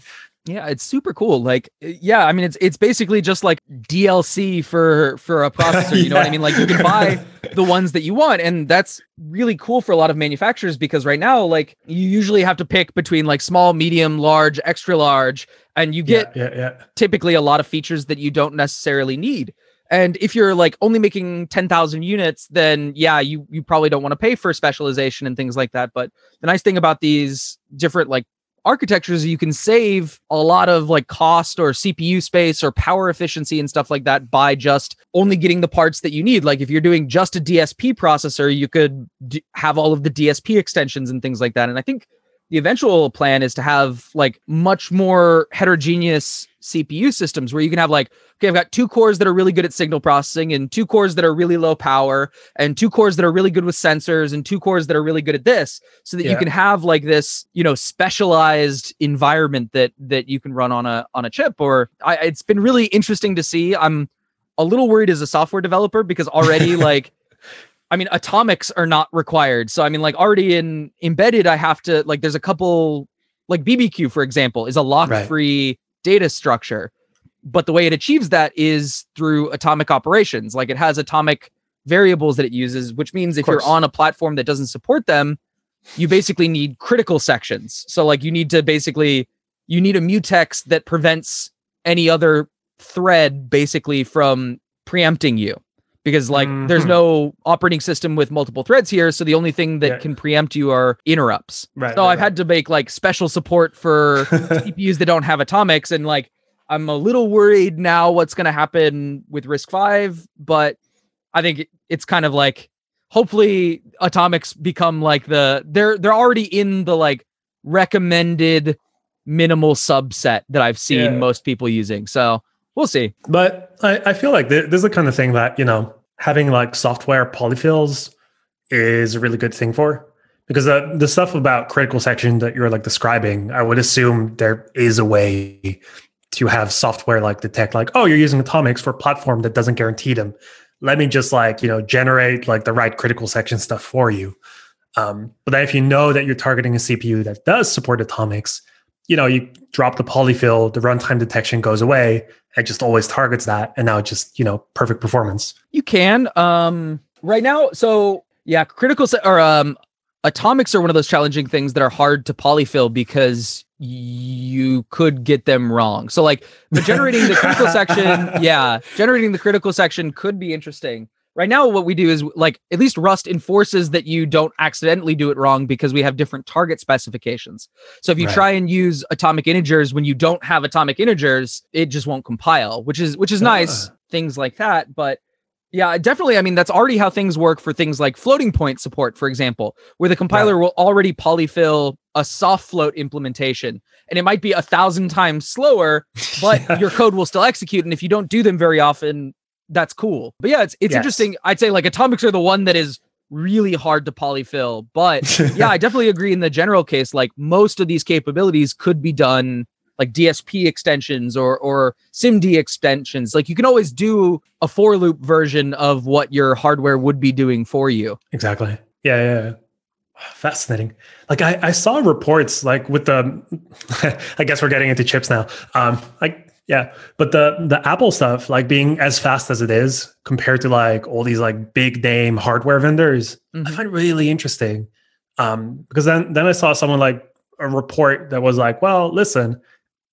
Yeah, it's super cool. Like, yeah, I mean, it's it's basically just like DLC for for a processor. You know what I mean? Like, you can buy the ones that you want, and that's really cool for a lot of manufacturers because right now, like, you usually have to pick between like small, medium, large, extra large, and you get yeah, yeah, yeah. typically a lot of features that you don't necessarily need. And if you're like only making 10,000 units, then yeah, you you probably don't want to pay for specialization and things like that. But the nice thing about these different like architectures, you can save a lot of like cost or CPU space or power efficiency and stuff like that by just only getting the parts that you need. Like if you're doing just a DSP processor, you could d- have all of the DSP extensions and things like that. And I think the eventual plan is to have like much more heterogeneous CPU systems where you can have like, okay, I've got two cores that are really good at signal processing and two cores that are really low power and two cores that are really good with sensors and two cores that are really good at this so that you can have like this, you know, specialized environment that that you can run on a on a chip or I it's been really interesting to see. I'm a little worried as a software developer because already like I mean, atomics are not required. So I mean, like already in embedded, I have to like there's a couple like BBQ, for example, is a lock-free data structure. But the way it achieves that is through atomic operations. Like it has atomic variables that it uses, which means if you're on a platform that doesn't support them, you basically need critical sections. So like you need to basically you need a mutex that prevents any other thread basically from preempting you because like there's Mhm. no operating system with multiple threads here so the only thing that Yeah. can preempt you are interrupts Right. so right, i've had to make like special support for cpus that don't have atomics and like i'm a little worried now what's going to happen with RISC-V but i think it's kind of like hopefully atomics become like the they're they're already in the like recommended minimal subset that i've seen Yeah. most people using so we'll see But I, I feel like th- this is the kind of thing that, you know, having like software polyfills is a really good thing for. Because the, the stuff about critical section that you're like describing, I would assume there is a way to have software like detect, like, oh, you're using atomics for a platform that doesn't guarantee them. Let me just like, you know, generate like the right critical section stuff for you. Um, but then if you know that you're targeting a CPU that does support atomics, you know, you drop the polyfill, the runtime detection goes away, it just always targets that and now it's just you know perfect performance You can. Um, right now, so yeah, critical se- or um, atomics are one of those challenging things that are hard to polyfill because you could get them wrong. So like, generating the critical section, yeah, generating the critical section could be interesting. Right now, what we do is like at least Rust enforces that you don't accidentally do it wrong because we have different target specifications. So if you Right. try and use atomic integers when you don't have atomic integers, it just won't compile, which is which is nice. Ah. Things like that, but yeah, definitely. I mean, that's already how things work for things like floating point support, for example, where the compiler will already polyfill a soft float implementation. And it might be a thousand times slower, but Yeah. your code will still execute. And if you don't do them very often, that's cool. But yeah, it's it's Yes. interesting. I'd say like atomics are the one that is really hard to polyfill. But yeah, I definitely agree in the general case, like most of these capabilities could be done like DSP extensions or or SIMD extensions. Like you can always do a for loop version of what your hardware would be doing for you. exactly yeah yeah, yeah. fascinating like I, I saw reports like with the i guess we're getting into chips now um like yeah but the the apple stuff like being as fast as it is compared to like all these like big name hardware vendors i Mhm. find really interesting um because then then i saw someone like a report that was like well listen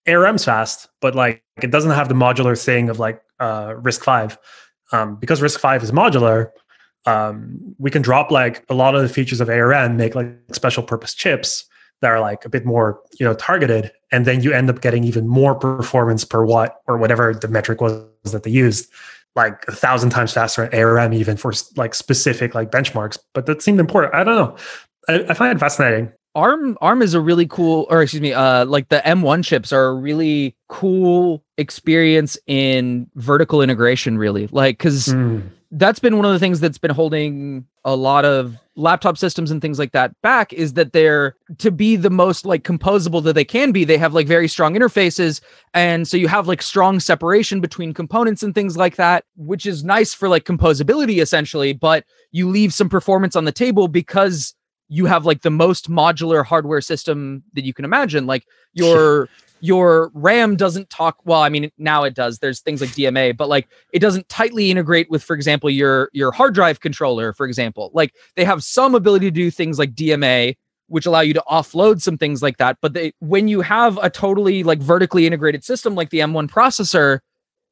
ARM's fast, but like it doesn't have the modular thing of like uh, RISC-V. Um, because RISC-V is modular, um, we can drop like a lot of the features of ARM, make like special purpose chips that are like a bit more you know targeted, and then you end up getting even more performance per watt or whatever the metric was that they used like a thousand times faster at ARM even for like specific like benchmarks. But that seemed important. I don't know. I, I find it fascinating. ARM ARM is a really cool, or excuse me, uh, like the M1 chips are a really cool experience in vertical integration. Really, like because mm. that's been one of the things that's been holding a lot of laptop systems and things like that back is that they're to be the most like composable that they can be they have like very strong interfaces and so you have like strong separation between components and things like that which is nice for like composability essentially but you leave some performance on the table because you have like the most modular hardware system that you can imagine. Like your your RAM doesn't talk well, I mean now it does. There's things like DMA, but like it doesn't tightly integrate with for example your your hard drive controller for example. Like they have some ability to do things like DMA which allow you to offload some things like that, but they when you have a totally like vertically integrated system like the M1 processor,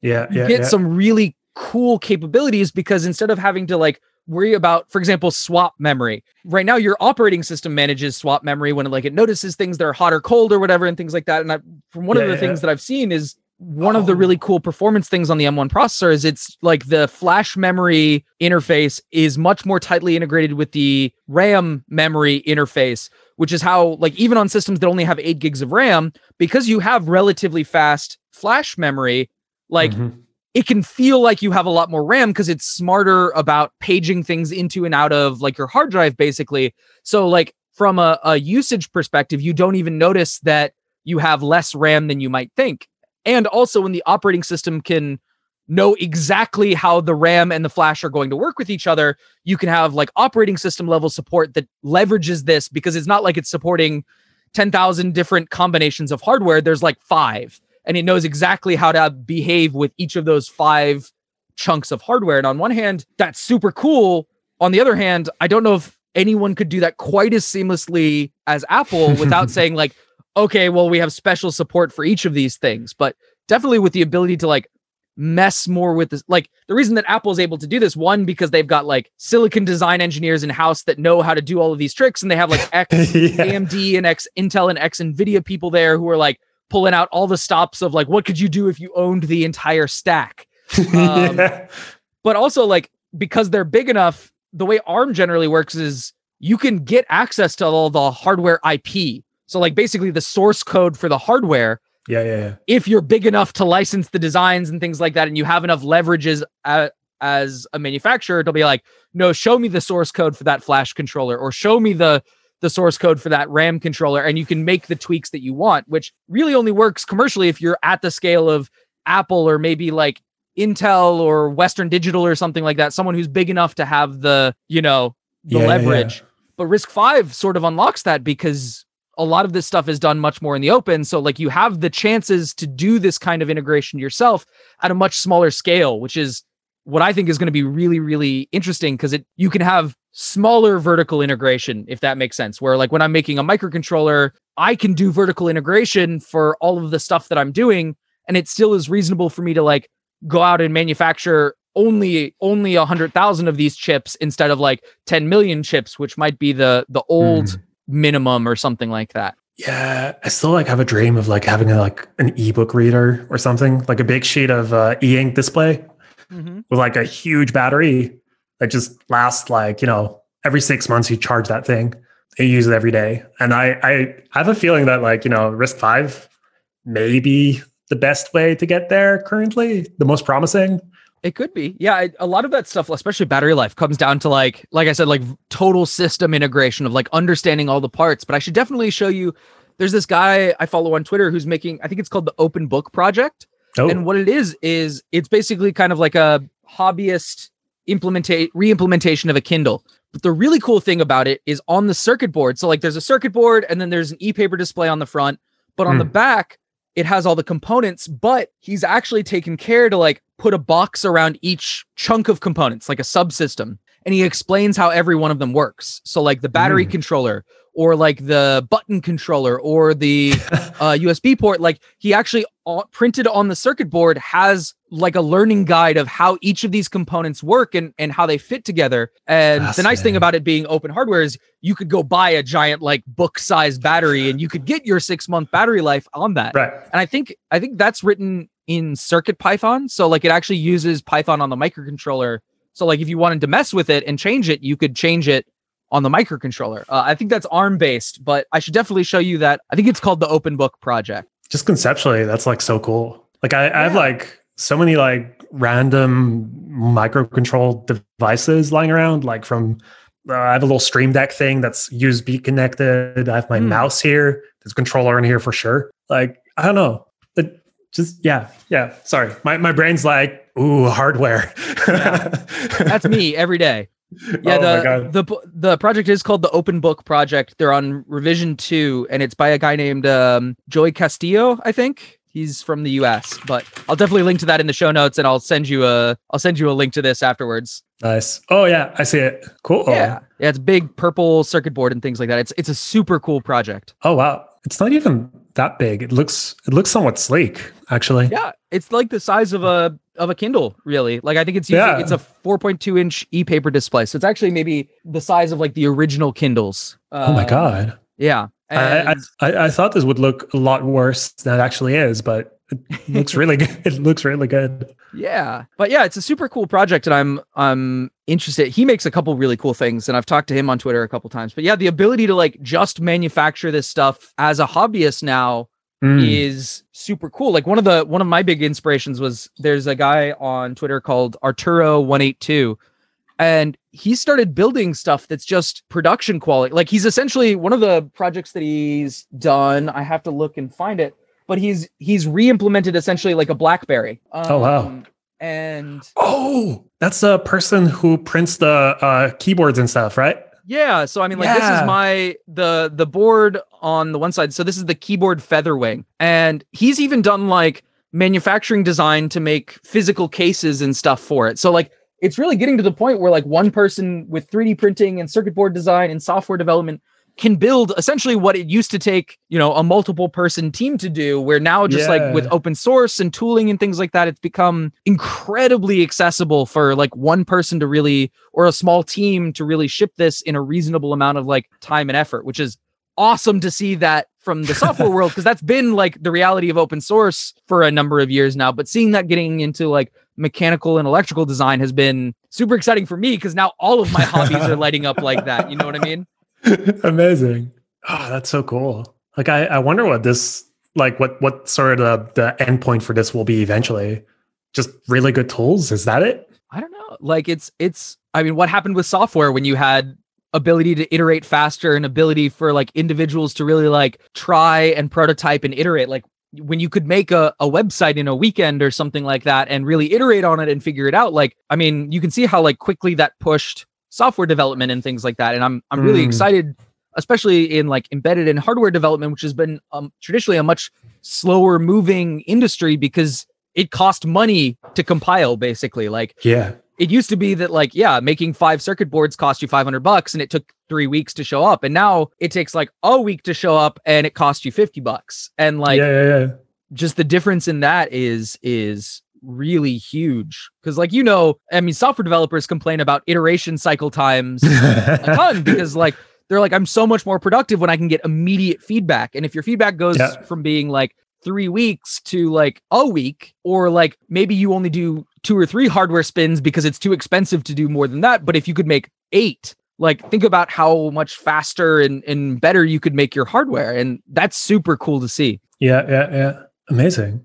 yeah, you yeah get yeah. some really cool capabilities because instead of having to like worry about, for example, swap memory. Right now, your operating system manages swap memory when it, like it notices things that are hot or cold or whatever and things like that. And I, from one yeah, of the yeah. things that I've seen is one oh. of the really oh. cool performance things on the M1 processor is it's like the flash memory interface is much more tightly integrated with the RAM memory interface, which is how like even on systems that only have 8 gigs of RAM, because you have relatively fast flash memory, like mm-hmm it can feel like you have a lot more RAM because it's smarter about paging things into and out of like your hard drive, basically. So, like from a, a usage perspective, you don't even notice that you have less RAM than you might think. And also, when the operating system can know exactly how the RAM and the flash are going to work with each other, you can have like operating system level support that leverages this because it's not like it's supporting 10,000 different combinations of hardware. There's like five and it knows exactly how to behave with each of those five chunks of hardware. And on one hand, that's super cool. On the other hand, I don't know if anyone could do that quite as seamlessly as Apple without saying, like, okay, well, we have special support for each of these things. But definitely with the ability to like mess more with this. Like the reason that Apple is able to do this, one, because they've got like silicon design engineers in house that know how to do all of these tricks, and they have like X yeah. AMD and X Intel and X Nvidia people there who are like, pulling out all the stops of like what could you do if you owned the entire stack um, yeah. but also like because they're big enough the way arm generally works is you can get access to all the hardware ip so like basically the source code for the hardware yeah yeah, yeah. if you're big enough to license the designs and things like that and you have enough leverages at, as a manufacturer to be like no show me the source code for that flash controller or show me the the source code for that RAM controller and you can make the tweaks that you want, which really only works commercially if you're at the scale of Apple or maybe like Intel or Western Digital or something like that, someone who's big enough to have the, you know, the yeah, leverage. Yeah. But RISC-V sort of unlocks that because a lot of this stuff is done much more in the open. So like you have the chances to do this kind of integration yourself at a much smaller scale, which is what I think is going to be really, really interesting because it you can have smaller vertical integration, if that makes sense. Where like when I'm making a microcontroller, I can do vertical integration for all of the stuff that I'm doing, and it still is reasonable for me to like go out and manufacture only only a hundred thousand of these chips instead of like 10 million chips, which might be the the old mm. minimum or something like that. Yeah, I still like have a dream of like having a, like an ebook reader or something, like a big sheet of uh, e-ink display mm-hmm. with like a huge battery that just lasts like you know every six months you charge that thing you use it every day and i i have a feeling that like you know RISC-V may be the best way to get there currently the most promising it could be. Yeah, a lot of that stuff, especially battery life, comes down to like, like I said, like total system integration of like understanding all the parts. But I should definitely show you. There's this guy I follow on Twitter who's making, I think it's called the Open Book Project. Oh. And what it is is it's basically kind of like a hobbyist implementate re-implementation of a Kindle. But the really cool thing about it is on the circuit board. So like there's a circuit board and then there's an e-paper display on the front, but on mm. the back it has all the components, but he's actually taken care to like put a box around each chunk of components, like a subsystem. And he explains how every one of them works. So like the battery mm. controller or like the button controller or the uh, USB port. Like he actually uh, printed on the circuit board has like a learning guide of how each of these components work and, and how they fit together. And the nice thing about it being open hardware is you could go buy a giant like book sized battery and you could get your six month battery life on that. Right. And I think I think that's written in CircuitPython. So like it actually uses Python on the microcontroller. So like if you wanted to mess with it and change it, you could change it on the microcontroller. Uh, I think that's ARM based, but I should definitely show you that. I think it's called the Open Book Project. Just conceptually, that's like so cool. Like I, I have like so many like random microcontrol devices lying around, like from uh, I have a little Stream Deck thing that's USB connected. I have my Mm. mouse here. There's a controller in here for sure. Like I don't know. It just yeah, yeah. Sorry, my my brain's like ooh hardware. That's me every day. Yeah, Oh the, the the project is called the Open Book Project. They're on revision two, and it's by a guy named um, Joey Castillo. I think he's from the U.S. But I'll definitely link to that in the show notes, and I'll send you a I'll send you a link to this afterwards. Nice. Oh yeah, I see it. Cool. Yeah, yeah, it's big purple circuit board and things like that. It's it's a super cool project. Oh wow. It's not even that big. It looks it looks somewhat sleek, actually. Yeah, it's like the size of a of a Kindle, really. Like I think it's Yeah. it's a 4.2 inch e-paper display, so it's actually maybe the size of like the original Kindles. oh my Um, god. Yeah, I, I I thought this would look a lot worse than it actually is, but it looks really good. It looks really good. Yeah. But yeah, it's a super cool project and I'm I'm interested. He makes a couple really cool things and I've talked to him on Twitter a couple times. But yeah, the ability to like just manufacture this stuff as a hobbyist now Mm. is super cool. Like one of the one of my big inspirations was there's a guy on Twitter called Arturo182 and he started building stuff that's just production quality. Like he's essentially one of the projects that he's done. I have to look and find it, but he's he's re-implemented essentially like a BlackBerry. Oh, wow. Um, And Oh, that's the person who prints the uh, keyboards and stuff, right? Yeah, so I mean, like this is my the the board on the one side. So this is the keyboard Featherwing, and he's even done like manufacturing design to make physical cases and stuff for it. So like it's really getting to the point where like one person with 3D printing and circuit board design and software development can build essentially what it used to take, you know, a multiple person team to do where now just like with open source and tooling and things like that it's become incredibly accessible for like one person to really or a small team to really ship this in a reasonable amount of like time and effort, which is awesome to see that from the software world because that's been like the reality of open source for a number of years now but seeing that getting into like mechanical and electrical design has been super exciting for me because now all of my hobbies are lighting up like that you know what i mean Amazing. Oh, that's so cool. Like I, I wonder what this like what what sort of the endpoint for this will be eventually. Just really good tools. Is that it? i don't know like it's it's i mean what happened with software when you had ability to iterate faster and ability for like individuals to really like try and prototype and iterate like when you could make a, a website in a weekend or something like that and really iterate on it and figure it out like i mean you can see how like quickly that pushed software development and things like that and i'm i'm really Mm. excited especially in like embedded and hardware development which has been um, traditionally a much slower moving industry because it cost money to compile basically like Yeah. it used to be that like yeah making five circuit boards cost you 500 bucks and it took three weeks to show up and now it takes like a week to show up and it costs you 50 bucks and like yeah, yeah, yeah. just the difference in that is is really huge because like you know i mean software developers complain about iteration cycle times a ton because like they're like i'm so much more productive when i can get immediate feedback and if your feedback goes Yeah. from being like three weeks to like a week or like maybe you only do two or three hardware spins because it's too expensive to do more than that but if you could make eight like think about how much faster and, and better you could make your hardware and that's super cool to see Yeah, yeah, yeah. Amazing.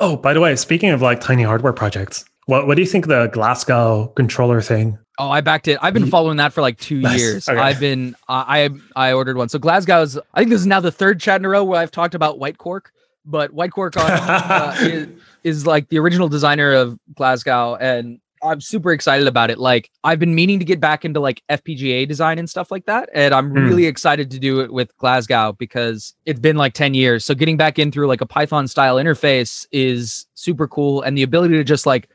Oh, by the way, speaking of like tiny hardware projects, what what do you think the Glasgow controller thing? Oh, I backed it. I've been following that for like two Nice. years. Okay. I've been I I ordered one. So Glasgow's. I think this is now the third chat in a row where I've talked about whitequark, but whitequark on, uh, is, is like the original designer of Glasgow, and I'm super excited about it. Like I've been meaning to get back into like FPGA design and stuff like that, and I'm Hmm. really excited to do it with Glasgow because it's been like 10 years. So getting back in through like a Python style interface is super cool, and the ability to just like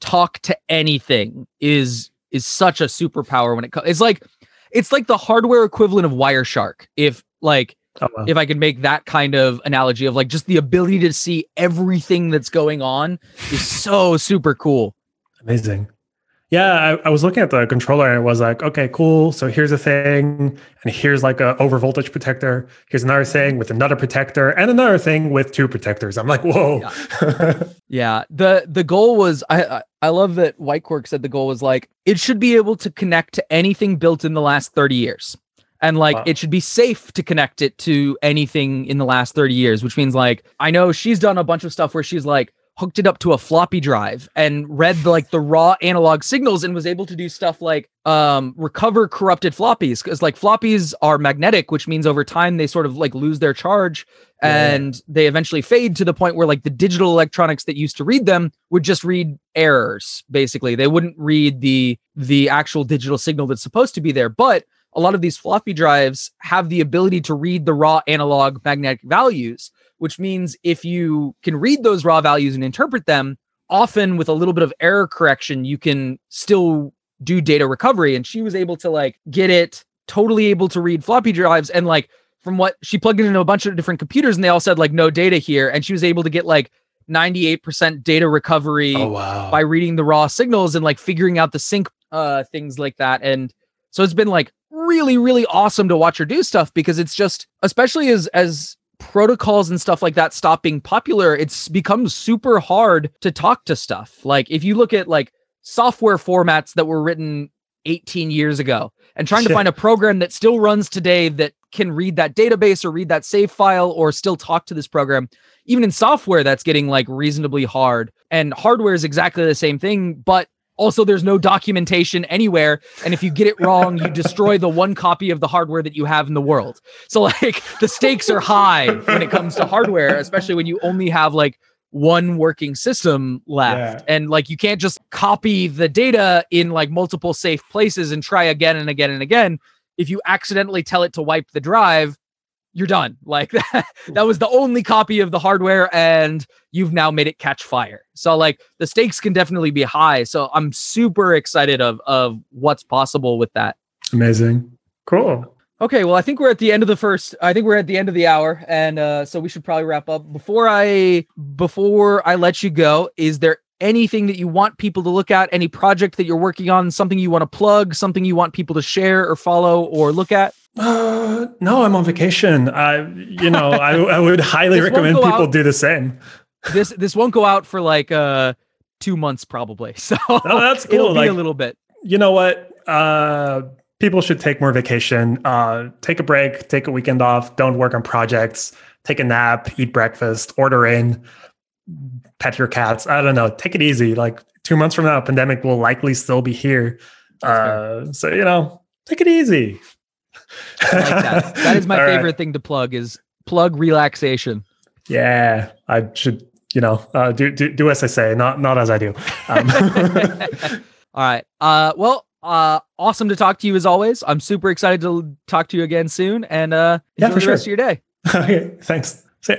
talk to anything is is such a superpower when it comes. It's like it's like the hardware equivalent of Wireshark. If like Oh, wow. if I could make that kind of analogy of like just the ability to see everything that's going on is so super cool. Amazing. Yeah, I, I was looking at the controller and it was like, okay, cool. So here's a thing, and here's like a over voltage protector. Here's another thing with another protector, and another thing with two protectors. I'm like, whoa. Yeah, yeah. the the goal was I I, love that whitequark said the goal was like it should be able to connect to anything built in the last 30 years. And like Wow. it should be safe to connect it to anything in the last 30 years, which means like I know she's done a bunch of stuff where she's like hooked it up to a floppy drive and read the, like the raw analog signals and was able to do stuff like um recover corrupted floppies because like floppies are magnetic which means over time they sort of like lose their charge Yeah. and they eventually fade to the point where like the digital electronics that used to read them would just read errors basically. They wouldn't read the the actual digital signal that's supposed to be there. But a lot of these floppy drives have the ability to read the raw analog magnetic values which means if you can read those raw values and interpret them often with a little bit of error correction you can still do data recovery. And she was able to like get it totally able to read floppy drives. And like from what she plugged into a bunch of different computers and they all said like no data here. And she was able to get like 98% data recovery oh wow. by reading the raw signals and like figuring out the sync uh things like that. And so it's been like really really awesome to watch her do stuff because it's just especially as as protocols and stuff like that stop being popular it's become super hard to talk to stuff. Like if you look at like software formats that were written 18 years ago and trying to find a program that still runs today that can read that database or read that save file or still talk to this program even in software that's getting like reasonably hard. And hardware is exactly the same thing but also there's no documentation anywhere and if you get it wrong you destroy the one copy of the hardware that you have in the world. So like the stakes are high when it comes to hardware especially when you only have like one working system left. And like you can't just copy the data in like multiple safe places and try again and again and again. If you accidentally tell it to wipe the drive you're done like that that was the only copy of the hardware and you've now made it catch fire so like the stakes can definitely be high so i'm super excited of of what's possible with that Amazing. Cool. Okay, well, I think we're at the end of the first. I think we're at the end of the hour, and uh, so we should probably wrap up. Before I before I let you go, is there anything that you want people to look at? Any project that you're working on? Something you want to plug? Something you want people to share or follow or look at? Uh, no, I'm on vacation. I, you know, I, I would highly recommend people out. do the same. This this won't go out for like uh two months probably. So No, that's it'll cool. be a little bit. you know what? Uh, people should take more vacation. Uh, take a break, take a weekend off. Don't work on projects. Take a nap, eat breakfast, order in, pet your cats. I don't know. Take it easy. Like two months from now, pandemic will likely still be here. Uh, so you know, take it easy. I like that. That is my All right. favorite thing to plug is plug relaxation. Yeah, I should. You know, uh, do, do do as I say, not not as I do. Um, All right. Uh well, uh awesome to talk to you as always. I'm super excited to talk to you again soon and uh Yeah, enjoy for the rest of your day. okay, thanks. See ya.